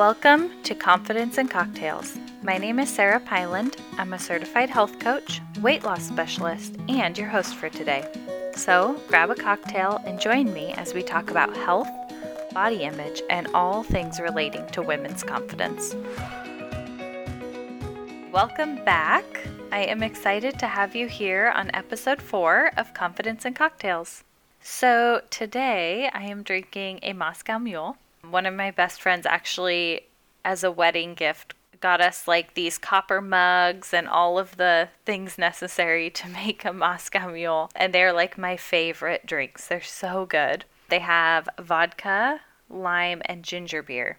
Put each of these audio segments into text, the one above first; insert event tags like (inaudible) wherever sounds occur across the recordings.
Welcome to Confidence and Cocktails. My name is Sarah Pyland. I'm a certified health coach, weight loss specialist, and your host for today. So grab a cocktail and join me as we talk about health, body image, and all things relating to women's confidence. Welcome back. I am excited to have you here on episode four of Confidence and Cocktails. So, today I am drinking a Moscow Mule. One of my best friends actually, as a wedding gift, got us like these copper mugs and all of the things necessary to (laughs) make a Moscow Mule. And they're like my favorite drinks. They're so good. They have vodka, lime, and ginger beer.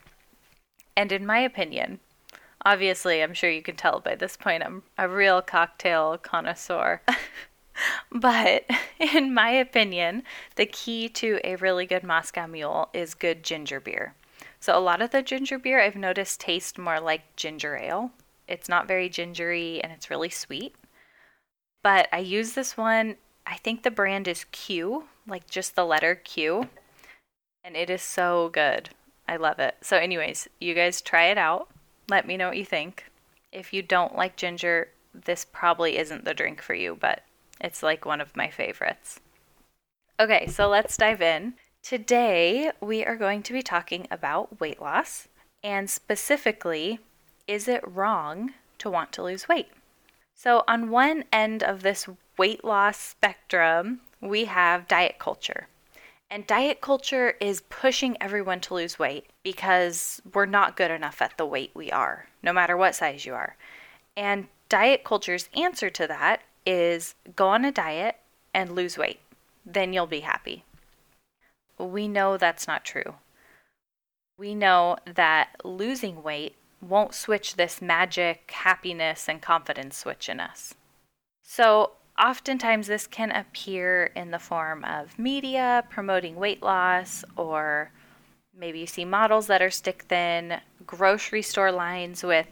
And in my opinion, obviously, I'm sure you can tell by this point, I'm a real cocktail connoisseur. (laughs) but (laughs) in my opinion, the key to a really good Moscow Mule is good ginger beer. So a lot of the ginger beer I've noticed taste more like ginger ale. It's not very gingery and it's really sweet. But I use this one, I think the brand is Q, like just the letter Q. And it is so good. I love it. So, anyways, you guys try it out. Let me know what you think. If you don't like ginger, this probably isn't the drink for you, but it's like one of my favorites. Okay, so let's dive in. Today, we are going to be talking about weight loss and specifically, is it wrong to want to lose weight? So, on one end of this weight loss spectrum, we have diet culture. And diet culture is pushing everyone to lose weight because we're not good enough at the weight we are, no matter what size you are. And diet culture's answer to that is go on a diet and lose weight. Then you'll be happy we know that's not true. We know that losing weight won't switch this magic happiness and confidence switch in us. So, oftentimes this can appear in the form of media promoting weight loss, or maybe you see models that are stick thin, grocery store lines with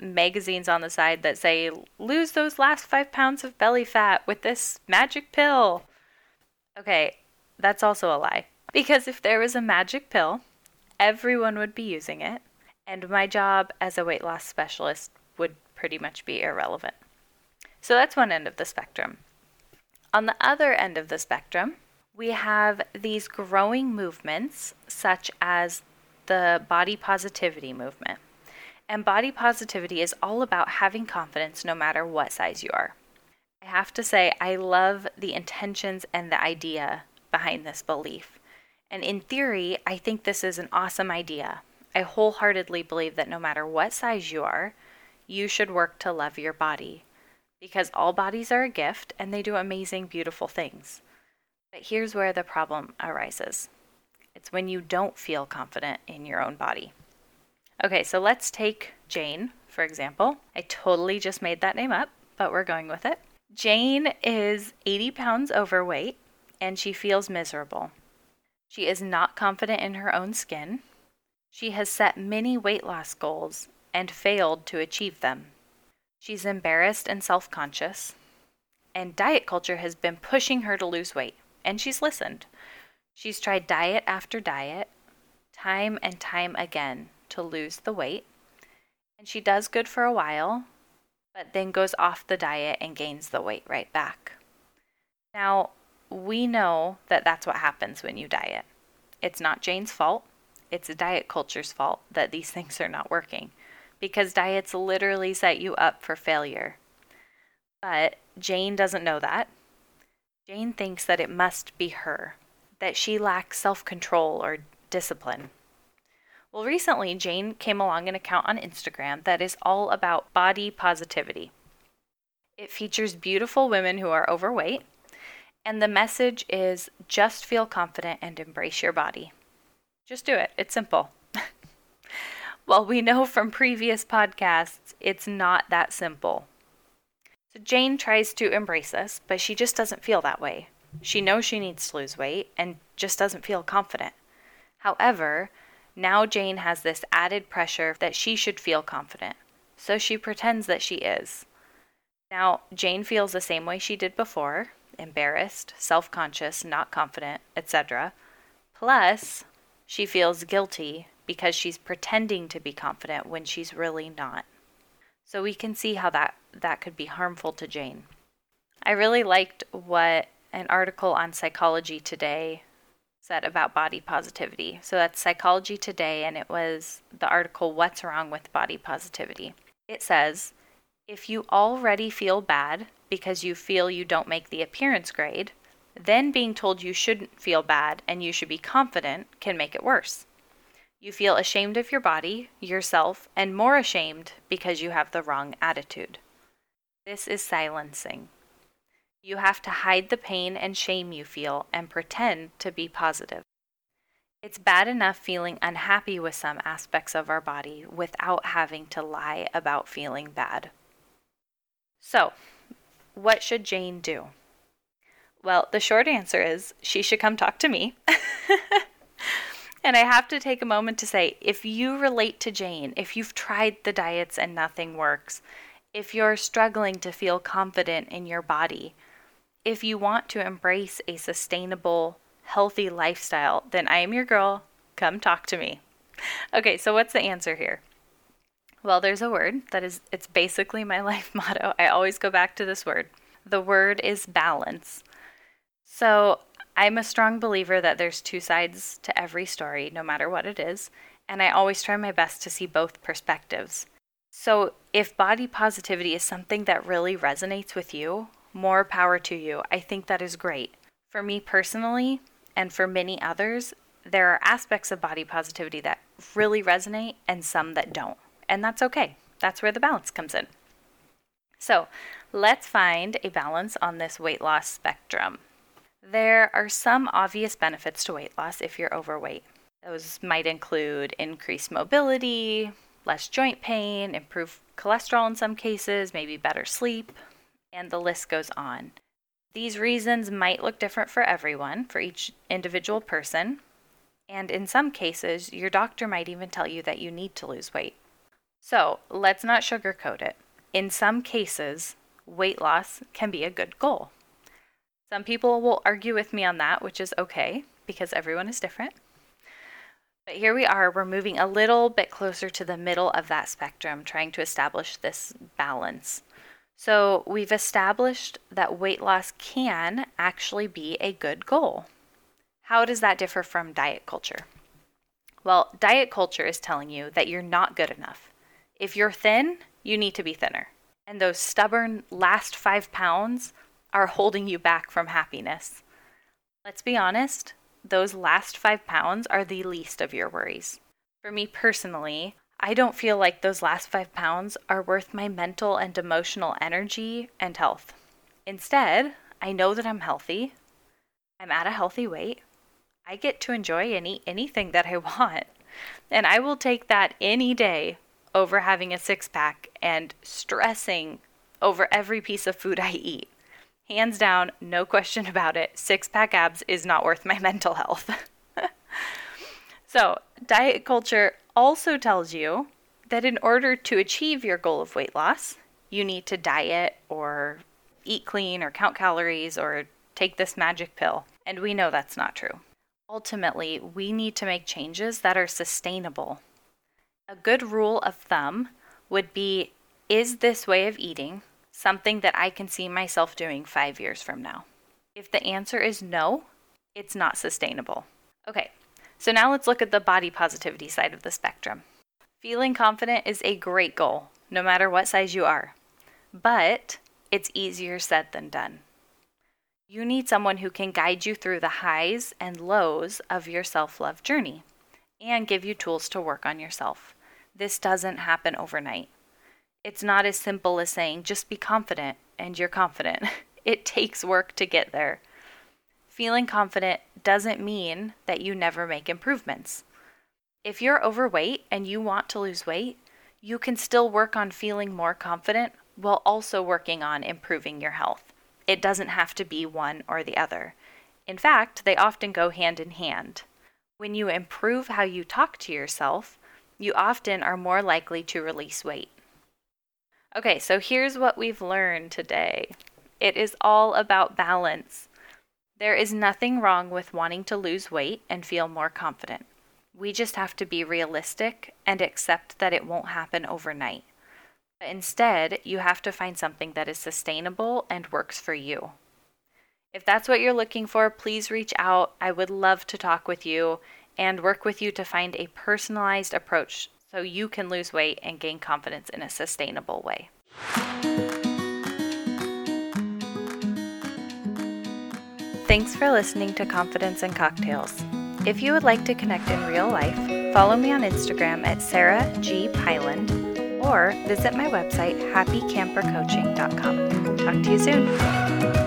magazines on the side that say, lose those last five pounds of belly fat with this magic pill. Okay, that's also a lie. Because if there was a magic pill, everyone would be using it, and my job as a weight loss specialist would pretty much be irrelevant. So that's one end of the spectrum. On the other end of the spectrum, we have these growing movements, such as the body positivity movement. And body positivity is all about having confidence no matter what size you are. I have to say, I love the intentions and the idea behind this belief. And in theory, I think this is an awesome idea. I wholeheartedly believe that no matter what size you are, you should work to love your body because all bodies are a gift and they do amazing, beautiful things. But here's where the problem arises it's when you don't feel confident in your own body. Okay, so let's take Jane, for example. I totally just made that name up, but we're going with it. Jane is 80 pounds overweight and she feels miserable. She is not confident in her own skin. She has set many weight loss goals and failed to achieve them. She's embarrassed and self conscious. And diet culture has been pushing her to lose weight, and she's listened. She's tried diet after diet, time and time again, to lose the weight. And she does good for a while, but then goes off the diet and gains the weight right back. Now, we know that that's what happens when you diet. It's not Jane's fault. It's a diet culture's fault that these (laughs) things are not working because diets literally set you up for failure. But Jane doesn't know that. Jane thinks that it must be her, that she lacks self control or discipline. Well, recently, Jane came along an account on Instagram that is all about body positivity. It features beautiful women who are overweight and the message is just feel confident and embrace your body. Just do it. It's simple. (laughs) well, we know from previous podcasts, it's not that simple. So Jane tries to embrace this, but she just doesn't feel that way. She knows she needs to lose weight and just doesn't feel confident. However, now Jane has this added pressure that she should feel confident, so she pretends that she is. Now, Jane feels the same way she did before, embarrassed, self conscious, not confident, etc. Plus, she feels guilty because she's pretending to be confident when she's really not. So we can see how that, that could be harmful to Jane. I really liked what an article on Psychology Today said about body positivity. So that's Psychology Today, and it was the article What's Wrong with Body Positivity. It says, if you already feel bad because you feel you don't make the appearance grade, then being told you shouldn't feel bad and you should be confident can make it worse. You feel ashamed of your body, yourself, and more ashamed because you have the wrong attitude. This is silencing. You have to hide the pain and shame you feel and pretend to be positive. It's bad enough feeling unhappy with some aspects of our body without having to lie about feeling bad. So, what should Jane do? Well, the short answer is she should come talk to me. (laughs) and I have to take a moment to say if you relate to Jane, if you've tried the diets and nothing works, if you're struggling to feel confident in your body, if you want to embrace a sustainable, healthy lifestyle, then I am your girl. Come talk to me. Okay, so what's the answer here? Well, there's a word that is, it's basically my (laughs) life motto. I always go back to this word. The word is balance. So I'm a strong believer that there's two sides to every story, no matter what it is, and I always try my best to see both perspectives. So if body positivity is something that really resonates with you, more power to you. I think that is great. For me personally, and for many others, there are aspects of body positivity that really resonate and some that don't. And that's okay. That's where the balance comes in. So let's find a balance on this weight loss spectrum. There are some obvious benefits to weight loss if you're overweight. Those might include increased mobility, less joint pain, improved cholesterol in some cases, maybe better sleep, and the list goes on. These reasons might look different for everyone, for each individual person, and in some cases, your doctor might even tell you that you need to lose weight. So let's not sugarcoat it. In some cases, weight loss can be a good goal. Some people will argue with me on that, which is okay because everyone is different. But here we are, we're moving a little bit closer to the middle of that spectrum, trying to establish this balance. So we've established that weight loss can actually be a good goal. How does that differ from diet culture? Well, diet culture is telling you that you're not good enough. If you're thin, you need to be thinner. And those stubborn last five pounds are holding you back from happiness. Let's be honest, those last five pounds are the least of your worries. For me personally, I don't feel like those last five pounds are worth my mental and emotional energy and health. Instead, I know that I'm healthy, I'm at a healthy weight, I get to enjoy and eat anything that I (laughs) want, and I will take that any day over having a six pack and stressing over every piece of food I eat. Hands down, no question about it, six pack abs is not worth my (laughs) mental health. (laughs) so, diet culture also tells you that in order to achieve your goal of weight loss, you need to diet or eat clean or count calories or take this magic pill. And we know that's not true. Ultimately, we need to make changes that are sustainable. A good rule of thumb would be is this way of eating something that I can see myself doing five years from now? If the answer is no, it's not sustainable. Okay, so now let's look at the body positivity side of the spectrum. Feeling confident is a great goal, no matter what size you are, but it's easier said than done. You need someone who can guide you through the highs and lows of your self love journey and give you tools to work on yourself. This doesn't happen overnight. It's not as simple as saying, just be confident, and you're confident. (laughs) It takes work to get there. Feeling confident doesn't mean that you never make improvements. If you're overweight and you want to lose weight, you can still work on feeling more confident while also working on improving your health. It doesn't have to be one or the other. In fact, they often go hand in hand. When you improve how you talk to yourself, you often are more likely to release weight. Okay, so here's what we've learned today it is all about balance. There is nothing wrong with wanting to lose weight and feel more confident. We just have to be realistic and accept that it won't happen overnight. But Instead, you have to find something that is sustainable and works for you. If that's what you're looking for, please reach out. I would love to talk with you and work with you to find a personalized approach so you can lose weight and gain confidence in a sustainable way. Thanks for listening to Confidence and Cocktails. If you would like to connect in real life, follow me on Instagram at Sarah G. Pyland or visit my website happycampercoaching.com. Talk to you soon.